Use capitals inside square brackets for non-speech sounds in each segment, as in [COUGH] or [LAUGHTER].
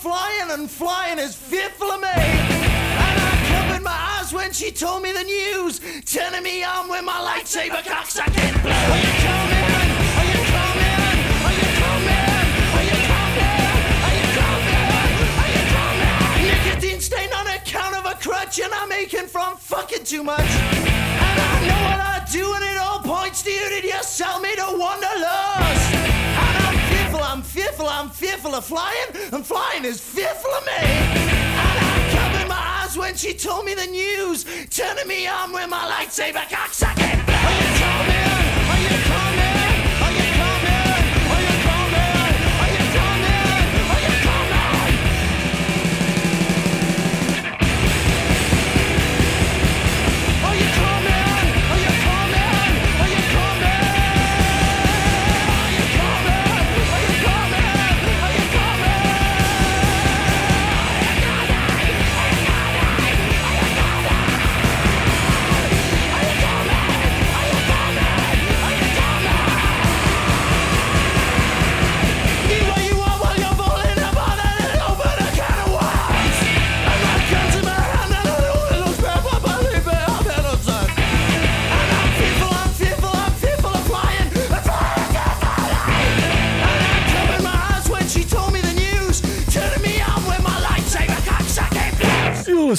flying, and flying is fearful of me. And I covered my eyes when she told me the news, turning me on with my lightsaber cocksucking. Are you coming? Are you coming? Are you coming? Are you coming? Are you coming? Are you coming? Nicotine stain on account of a crutch, and I'm aching from fucking too much. And I know what I do, and it all points to you. Did you sell me to Wanderlust? Fearful, I'm fearful of flying, and flying is fearful of me. And I covered my eyes when she told me the news, turning me on with my lightsaber cocksucking.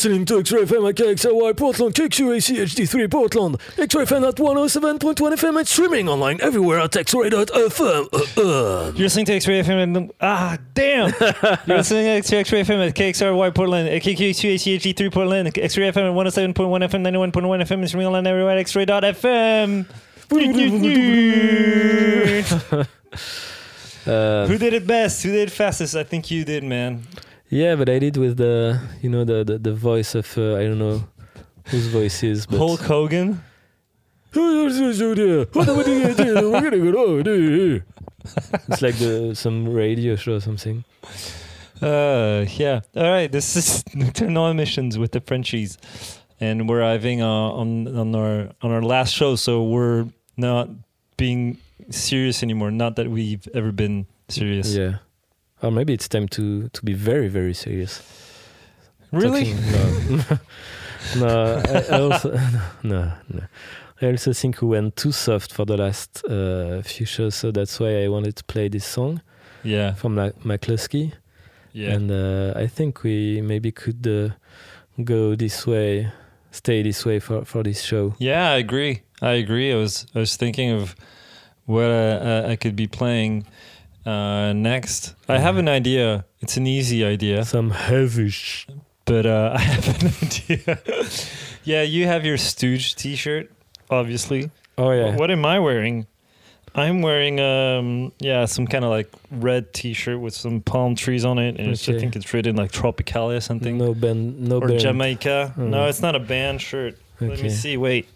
Listening to X-Ray FM at KXLY Portland, KQAC HD3 Portland, X-Ray FM at 107.1 [LAUGHS] FM and streaming online everywhere at xray.fm. Uh, uh. You're listening to X-Ray FM and ah damn. You're listening to X-Ray FM at KXRY Portland, at KQ2ACHD3 Portland, X-Ray FM at 107.1 FM, 91.1 FM, and streaming online everywhere at X-Ray.FM. Uh, Who did it best? Who did it fastest? I think you did, man. Yeah, but I did with the, you know, the the, the voice of uh, I don't know whose voice is, but Hulk Hogan. it's like the some radio show or something. Uh, yeah. All right. This is [LAUGHS] Nocturnal Emissions with the Frenchies, and we're arriving uh, on on our on our last show. So we're not being serious anymore. Not that we've ever been serious. Yeah, or maybe it's time to to be very very serious. Really? Talking- no, [LAUGHS] no. I, I also [LAUGHS] no, no. I also think we went too soft for the last uh, few shows, so that's why I wanted to play this song Yeah. from La- Mclusky. Yeah. And uh, I think we maybe could uh, go this way, stay this way for, for this show. Yeah, I agree. I agree. I was I was thinking of what uh, uh, I could be playing uh, next. I have an idea. It's an easy idea, Some heavy. Sh- but uh, [LAUGHS] I have an idea. yeah, you have your Stooge T-shirt, obviously. oh yeah. What am I wearing? I'm wearing um yeah some kind of like red T-shirt with some palm trees on it, and it's, I Okay. think it's written like Tropicalia or something. No band. No or band. Jamaica. No, Mm. it's not a band shirt. Let me Okay. see. Wait.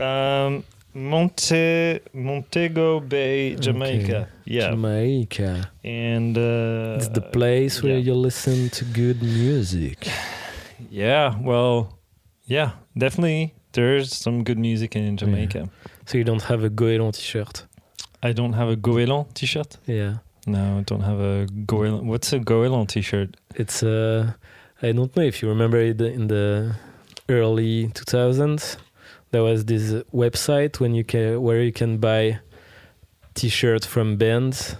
Um, Monte Montego Bay, Jamaica. Yeah, Jamaica. and uh, It's the place where yeah. you listen to good music. [SIGHS] yeah. Well, yeah, definitely. There's some good music in Jamaica. So you don't have a Goéland t-shirt. I don't have a Goéland T-shirt. Yeah. No, I don't have a Goéland. What's a Goéland T-shirt? It's uh I don't know if you remember it in the early 2000s there was this website when you can where you can buy t-shirt from bands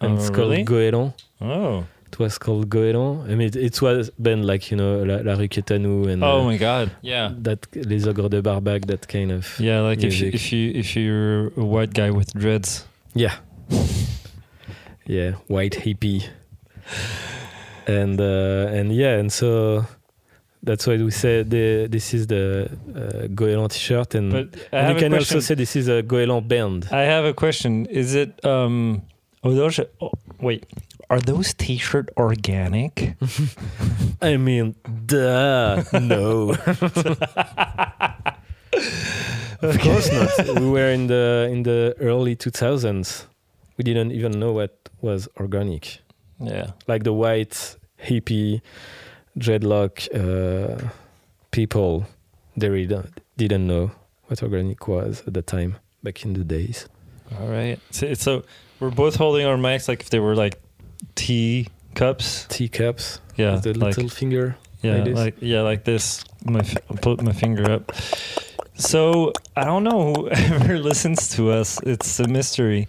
and Oh, it's really? called Goéland. Oh, It was called Goéland. I mean it, it was band like you know La, La Rue Kétanou and oh uh, my God! Yeah, that Les Ogres de Barback that kind of yeah. Like if you, if you if you're a white guy with dreads. Yeah. yeah, white hippie. And uh, and yeah, and so that's why we say the, this is the uh, Goéland t-shirt, and, But and you can question. also say this is a Goéland band. I have a question. Is it um oh those oh, wait. Are those t-shirt organic? [LAUGHS] I mean, duh, no. [LAUGHS] of course not. We were in the in the early 2000s. We didn't even know what was organic. yeah. like the white hippie dreadlock uh, people they really didn't know what organic was at the time back in the days All right. So, so we're both holding our mics like if they were like tea cups. teacups. Yeah, with the like little finger. yeah, like this. like yeah, like this. My I'll put my finger up. So I don't know whoever [LAUGHS] listens to us. It's a mystery.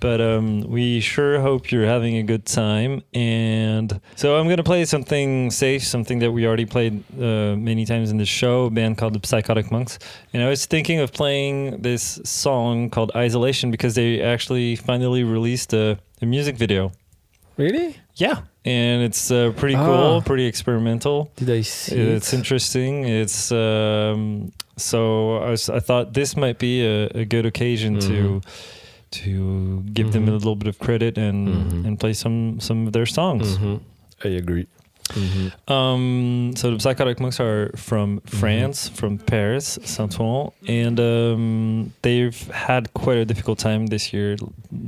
But um, we sure hope you're having a good time. And so I'm going to play something safe, something that we already played uh, many times in the show, a band called the Psychotic Monks. And I was thinking of playing this song called Isolation because they actually finally released a, a music video. Really? Yeah. And it's uh, pretty Ah. cool, pretty experimental. Did I see It's it? interesting. It's um, so I, was, I thought this might be a, a good occasion to to give them a little bit of credit and Mhm. and play some some of their songs. Mhm. I agree. Mhm. Um, so the Psychotic Monks are from France, from Paris, Saint-Ouen, and um, they've had quite a difficult time this year,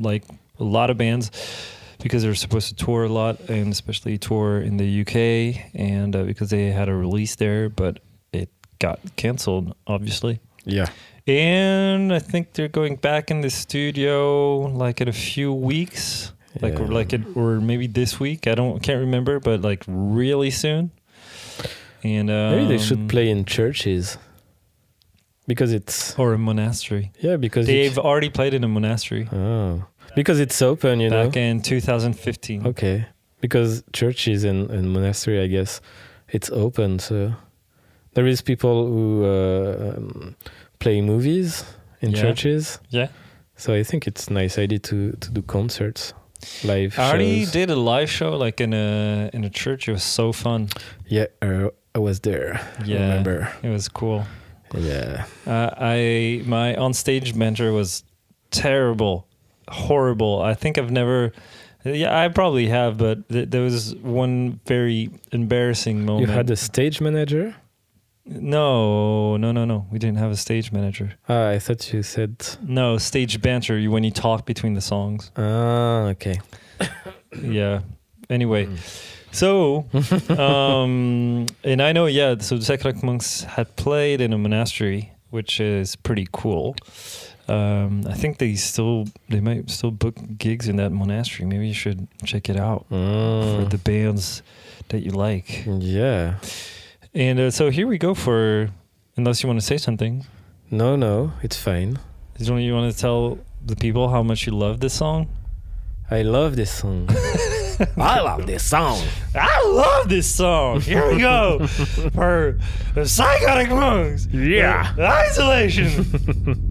like a lot of bands, because they're supposed to tour a lot, and especially tour in the UK, and uh, because they had a release there, but it got canceled, obviously. Yeah. And I think they're going back in the studio like in a few weeks like or Yeah. like it, or maybe this week. I don't can't remember, but like really soon. And um, Maybe they should play in churches. Because it's or a monastery. yeah, because They've already played in a monastery oh because it's open, you know. back in 2015. Okay, because churches and, and monastery, I guess, it's open. So there is people who uh, um, play movies in Yeah. churches. Yeah, So I think it's a nice idea to to do concerts, live I already shows. did a live show like in a in a church. It was so fun. Yeah, uh, I was there. Yeah. remember? It was cool. Yeah. Uh, I my on stage mentor was terrible, horrible. I think I've never. Yeah, I probably have, but th- there was one very embarrassing moment. You had a stage manager. No, no, no, no. We didn't have a stage manager. Ah, I thought you said. No, stage banter. You when you talk between the songs. Ah, okay. [COUGHS] Yeah. Anyway, so [LAUGHS] um, and I know, yeah. So the Psychotic Monks had played in a monastery, which is pretty cool. Um, I think they still they might still book gigs in that monastery. Maybe you should check it out for Mm, the bands that you like. yeah. And uh, so here we go for. Unless you want to say something, No, no, it's fine. don't you want to tell the people how much you love this song? I love this song. [LAUGHS] I love this song. I love this song. Here we go [LAUGHS] for the Psychotic Monks. Yeah. Isolation. [LAUGHS]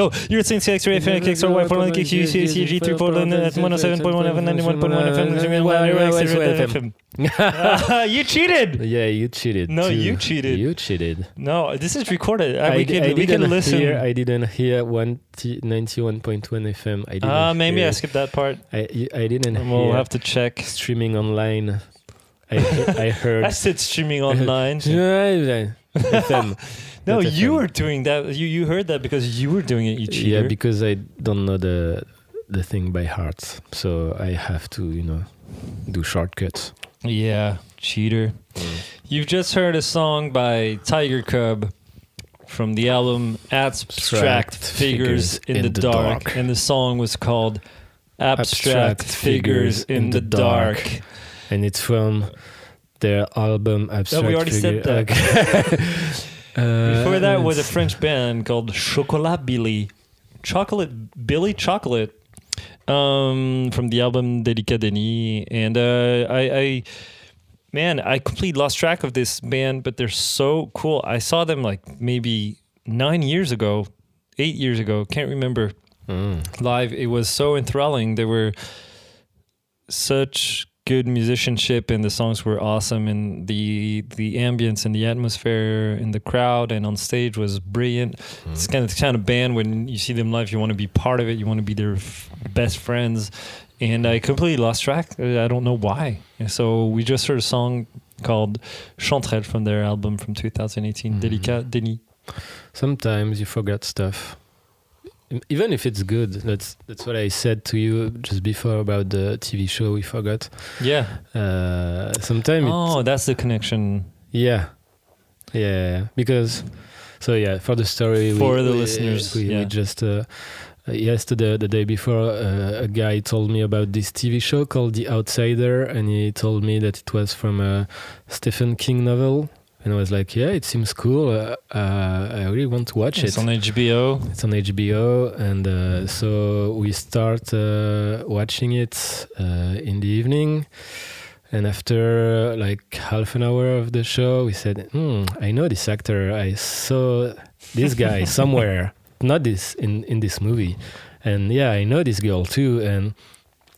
go. You're to X-Ray FM, XRY, Portland, KQCG, 3 Portland, at 107.1 FM, 91.1 FM, FM. You cheated! Yeah, you cheated. No, you cheated. You cheated. No, this is recorded. Uh, I, we can, we can listen. I didn't hear one 91.1 FM. I didn't. Ah, maybe. I skipped that part. I I didn't we'll hear have to check. streaming online. I I heard. I said streaming online. FM. No, you were doing that. You you heard that because you were doing it. You cheater. Yeah, because I don't know the the thing by heart, so I have to you know do shortcuts. Yeah, cheater. Mm. You've just heard a song by Tiger Cub from the album Abstract, Abstract Figures, Figures in, the, dark. and the song was called Abstract, Abstract Figures in, the, dark. and it's from their album Abstract. we already said Figure- that. Okay. [LAUGHS] Uh, Before that was a French band called Chocolat Billy. Chocolate Billy Chocolate um, from the album Délicat Déni. And uh, I, I, man, I completely lost track of this band, but they're so cool. I saw them like maybe nine years ago, eight years ago, can't remember. Mm. live. It was so enthralling. They were such good musicianship, and the songs were awesome, and the the ambience and the atmosphere in the crowd and on stage was brilliant. It's kind of the kind of band when you see them live, you want to be part of it. You want to be their f- best friends. And I completely lost track. I don't know why. And so we just heard a song called Chanterelle from their album from 2018, Mhm. Délicat Déni. Sometimes you forget stuff, even if it's good. That's that's what I said to you just before about the TV show we forgot. Yeah. Uh, sometimes, Oh, that's the connection. yeah, yeah, because so yeah, for the story For we, the we- listeners, we, we just. Uh, uh, yesterday, the day before, uh, a guy told me about this TV show called The Outsider, and he told me that it was from a Stephen King novel. And I was like, "Yeah, it seems cool. Uh, uh, I really want to watch It's it." It's on HBO. It's on HBO, and uh, so we start uh, watching it uh, in the evening. And after like half an hour of the show, we said, hmm, "I know this actor. I saw this guy [LAUGHS] somewhere. Not this in in this movie." And yeah, I know this girl too. And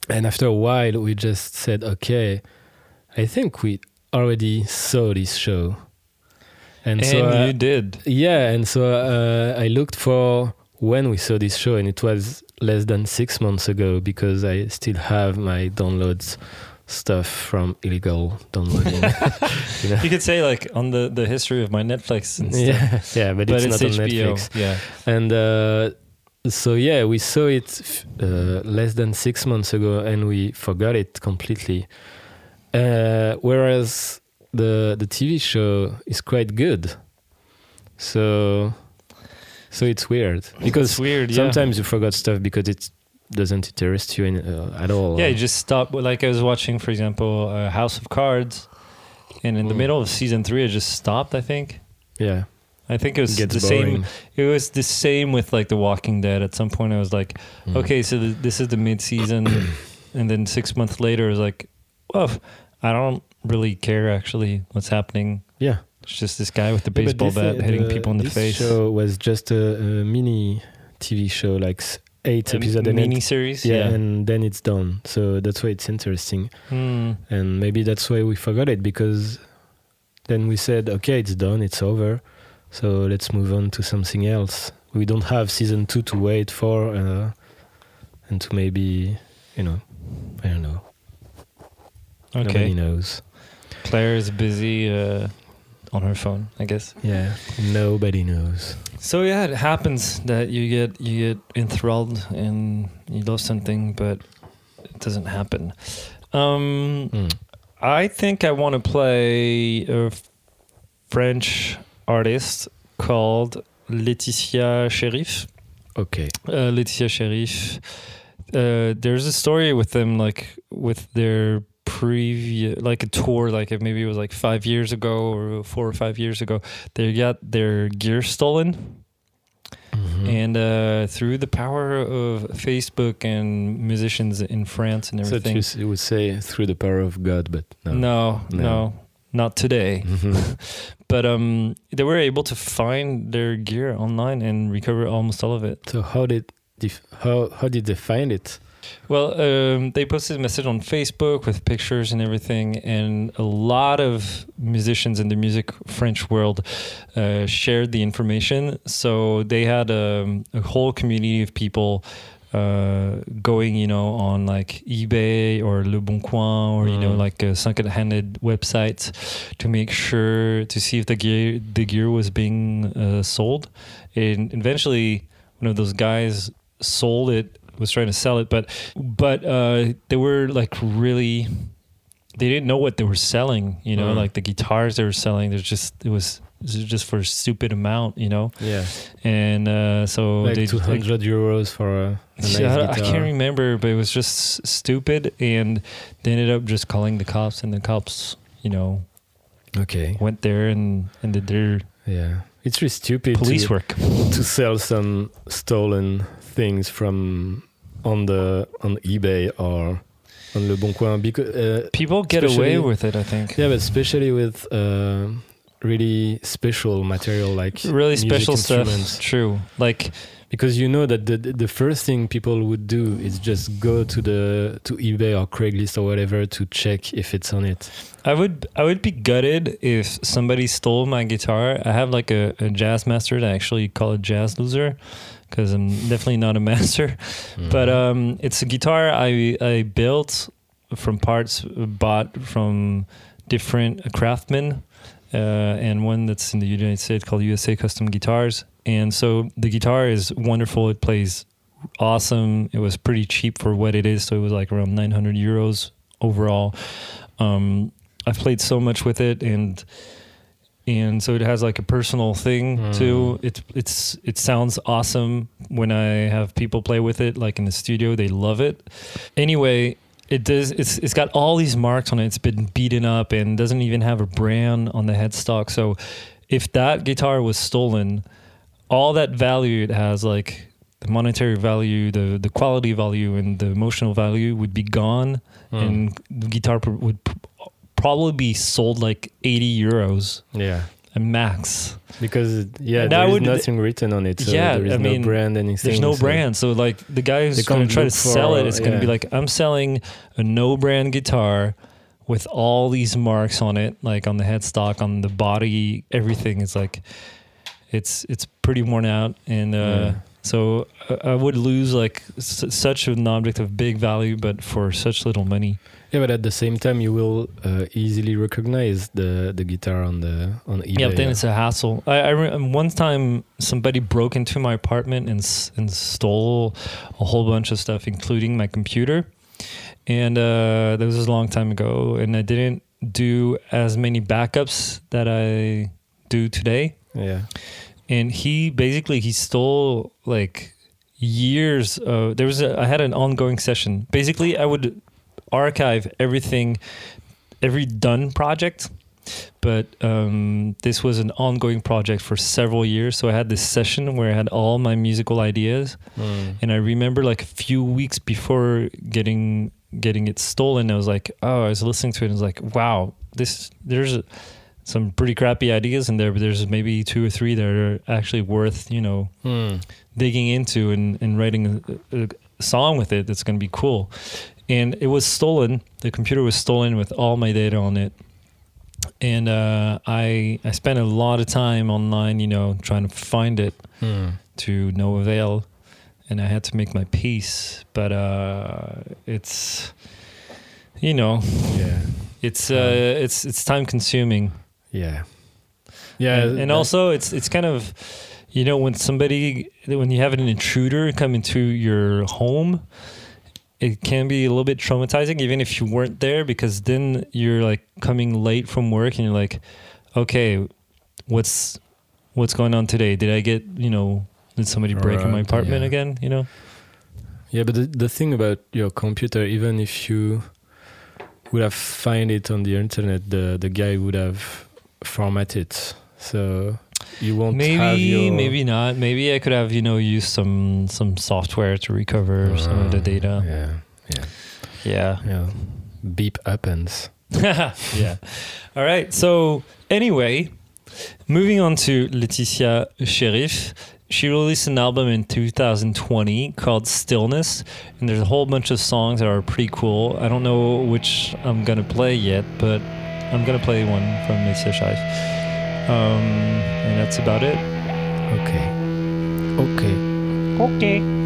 and after a while, we just said, "Okay, I think we already saw this show." And, And, so uh, you did. yeah, and so uh, I looked for when we saw this show, and it was less than six months ago because I still have my downloads stuff from illegal downloading. you [LAUGHS] know? You could say like on the the history of my Netflix. And stuff. Yeah, [LAUGHS] yeah, but, But it's, it's, not on Netflix. Yeah. And uh, so yeah, we saw it uh, less than six months ago, and we forgot it completely. Uh, whereas the the TV show is quite good, so so it's weird because it's weird. Yeah. sometimes you forgot stuff because it doesn't interest you in, uh, at all. Yeah, you just stop. Like I was watching, for example, uh, House of Cards, and in the Mm. middle of season three, I just stopped. I think. yeah, I think it was it the boring. same. It was the same with like The Walking Dead. At some point, I was like, Mm. okay, so th- this is the mid-season, [COUGHS] and then six months later, I was like, well, I don't really care actually what's happening. Yeah, It's just this guy with the Yeah, baseball this, uh, bat hitting the- people in the this face. show was just a, a mini TV show, like eight episodes, and it- mini series. yeah, Yeah. and then it's done. So that's why it's interesting, Hmm. and maybe that's why we forgot it because then we said, okay, it's done, it's over, so let's move on to something else. We don't have season two to wait for, uh, and to maybe, you know, I don't know. Okay. Nobody knows. Claire is busy uh, on her phone, I guess. Yeah, nobody knows. So yeah, it happens that you get you get enthralled and you love something, but it doesn't happen. Um, Mm. I think I want to play a f- French artist called Laetitia Sheriff. Okay. Uh, Laetitia Sheriff. Uh, there's a story with them, like with their previous, like a tour, like if maybe it was like five years ago or four or five years ago. They got their gear stolen Mhm. and uh, through the power of Facebook and musicians in France and everything. you, you would say through the power of God, but no. no, no, No. not today. Mhm. [LAUGHS] But um, they were able to find their gear online and recover almost all of it. so how did how how did they find it? Well, um, they posted a message on Facebook with pictures and everything, and a lot of musicians in the music French world uh, shared the information. So they had um, a whole community of people uh, going, you know, on like eBay or Le Bon Coin or you know, Mm. like uh, second-handed websites to make sure to see if the gear the gear was being uh, sold. And eventually, one of those guys sold it was trying to sell it but but uh they were like really they didn't know what they were selling you know Mm. like the guitars they were selling there's just it was just for a stupid amount you know? Yeah, and uh so like they two hundred euros for a, a nice yeah, I- I can't remember, but it was just stupid, and they ended up just calling the cops, and the cops, you know, Okay, went there and and did their yeah, it's really stupid police to, work. to sell some stolen things from on the on eBay or on Le Bon Coin because uh, People get away with it, I think. yeah, but especially with uh, really special material like really special stuff. True. Like because you know that the the first thing people would do is just go to the to eBay or Craigslist or whatever to check if it's on it. I would I would be gutted if somebody stole my guitar. I have like a, a jazz master that I actually call it jazz loser because I'm definitely not a [LAUGHS] master. But um, it's a guitar I I built from parts bought from different craftsmen, uh, and one that's in the United States called USA Custom Guitars. And so the guitar is wonderful. It plays awesome. It was pretty cheap for what it is, so it was like around 900 euros overall. Um, I've played so much with it, and and so it has like a personal thing Mm. too. It it's it sounds awesome when I have people play with it, like in the studio. They love it. Anyway, it does. It's it's got all these marks on it. It's been beaten up and doesn't even have a brand on the headstock. So if that guitar was stolen, all that value it has, like the monetary value, the the quality value, and the emotional value, would be gone, Hmm. and the guitar pr- would pr- probably be sold like eighty euros yeah, a max. because yeah, And there is would- nothing written on it. So Yeah, there is I no mean, brand anything. There's no so- brand, so like the guy who's going to try to sell it, it's going to be like I'm selling a no brand guitar with all these marks on it, like on the headstock, on the body, everything is like it's it's pretty worn out, and uh, Yeah. so I, I would lose like s- such an object of big value, but for such little money. Yeah, but at the same time, you will uh, easily recognize the the guitar on the on eBay. Yeah, but then it's a hassle. I, I re- one time somebody broke into my apartment and s- and stole a whole bunch of stuff, including my computer. And uh, that was a long time ago, and I didn't do as many backups that I do today. Yeah. And he basically he stole like years. Of, there was a, I had an ongoing session. Basically, I would archive everything, every done project but um, this was an ongoing project for several years. So I had this session where I had all my musical ideas, Mm. and I remember like a few weeks before getting getting it stolen, I was like, oh, I was listening to it, and I was like, wow, this there's a, some pretty crappy ideas in there, but there's maybe two or three that are actually worth you know Mm. digging into and, and writing a, a song with it that's going to be cool. And it was stolen. The computer was stolen with all my data on it. And uh, I I spent a lot of time online, you know, trying to find it Mm. to no avail. And I had to make my peace. But uh, it's, you know, Yeah. it's uh, it's it's time consuming. Yeah. Yeah. and, and also it's it's kind of you know when somebody when you have an intruder come into your home it can be a little bit traumatizing even if you weren't there because then you're like coming late from work and you're like okay what's what's going on today did i get you know did somebody break in my apartment yeah. again you know Yeah, but the, the thing about your computer, even if you would have find it on the internet, the the guy would have formatted, so you won't have maybe your maybe not maybe i could have you know used some some software to recover some of the Uh, data Yeah, yeah, yeah yeah. Beep happens. [LAUGHS] yeah. All right. So anyway, moving on to Laetitia Sheriff. She released an album in 2020 called Stillness, and there's a whole bunch of songs that are pretty cool. I don't know which I'm gonna play yet, but I'm gonna play one from Laetitia Sheriff. Um, and that's about it. Okay. Okay. Okay.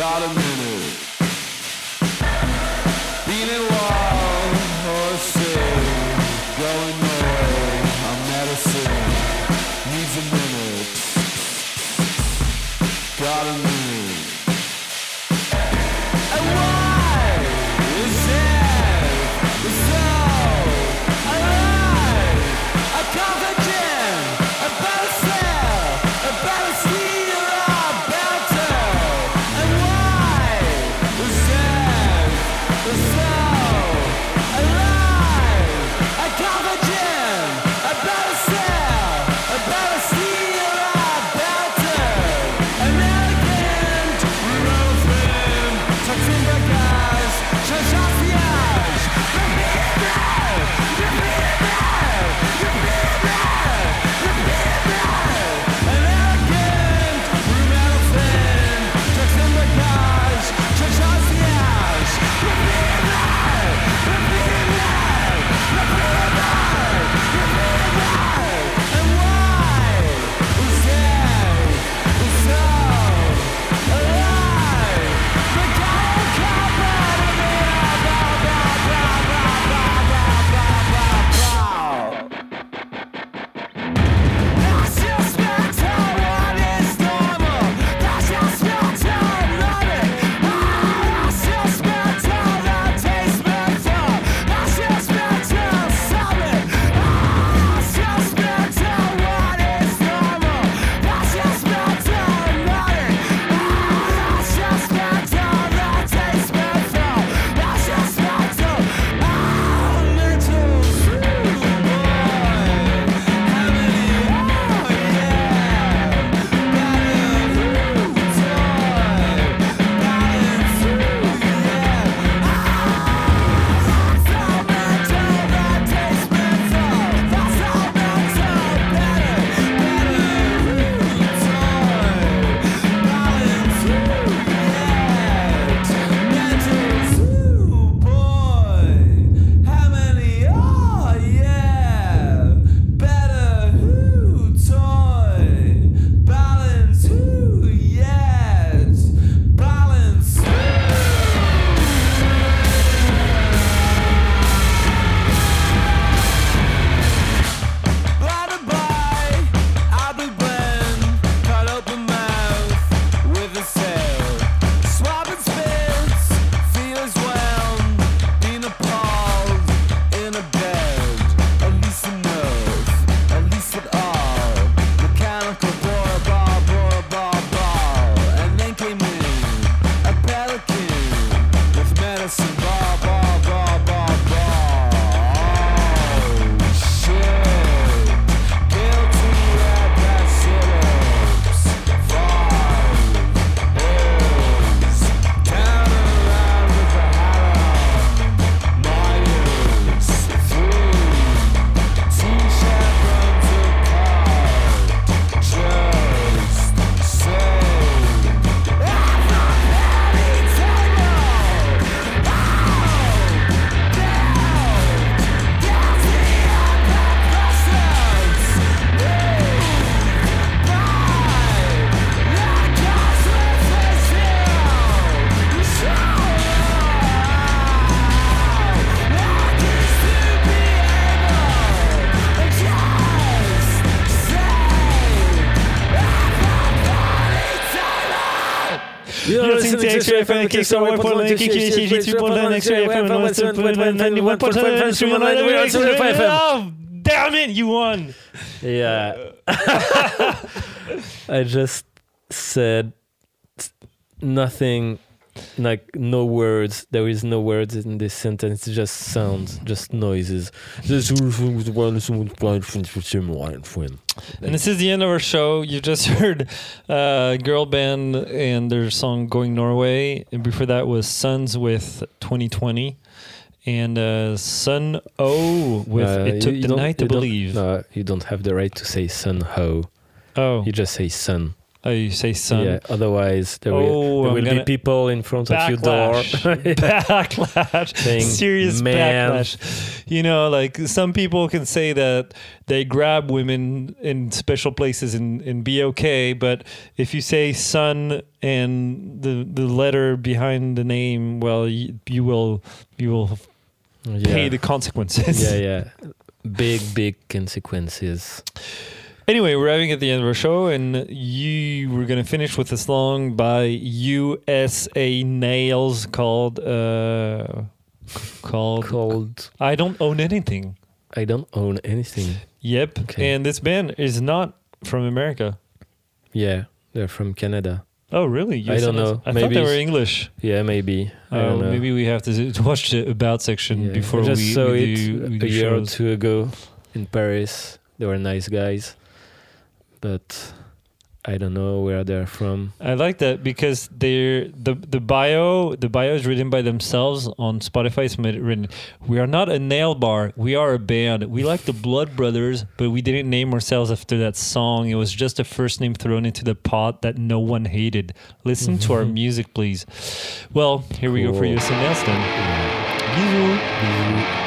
American Kick Kick Kick Kick Portland, X-Ray FM, 107.1 damn it, you won. Yeah. [LAUGHS] I just said nothing, like no words. There is no words in this sentence. It's just sounds, just noises. And this is the end of our show. You just heard uh, Girl Band and their song Going Norway. And before that was SUUNS with 2020. And uh, Sun O with Uh, It Took you the Night to Believe. No, you don't have the right to say sun ho. Oh, You just say sun. Oh, you say Sun. Yeah. Otherwise, there Oh, will, there will be people in front of your door. Backlash. [LAUGHS] backlash. Saying, Serious "Man." backlash. You know, like some people can say that they grab women in special places and, and be okay, but if you say son and the the letter behind the name, well, you, you will you will yeah. pay the consequences. yeah, yeah. Big, big consequences. Anyway, we're having at the end of our show, and you we're gonna finish with a song by USA Nails called uh, called Called I don't own anything. I don't own anything. Yep, Okay. and this band is not from America. Yeah, they're from Canada. Oh, really? I don't know. I thought Maybe they were English. Yeah, maybe. I don't know. maybe we have to, watch the about section Yeah, before I just we, saw we it do, we a do year or two ago in Paris. They were nice guys, but I don't know where they're from. I like that because they're the the bio the bio is written by themselves on Spotify. It's written, "We are not a nail bar. We are a band. We like the Blood Brothers, but we didn't name ourselves after that song. It was just a first name thrown into the pot that no one hated. Listen to our mm-hmm. music, please. Well, here we go for Cool. you, Nails then. Yeah. Bisous. Bisous.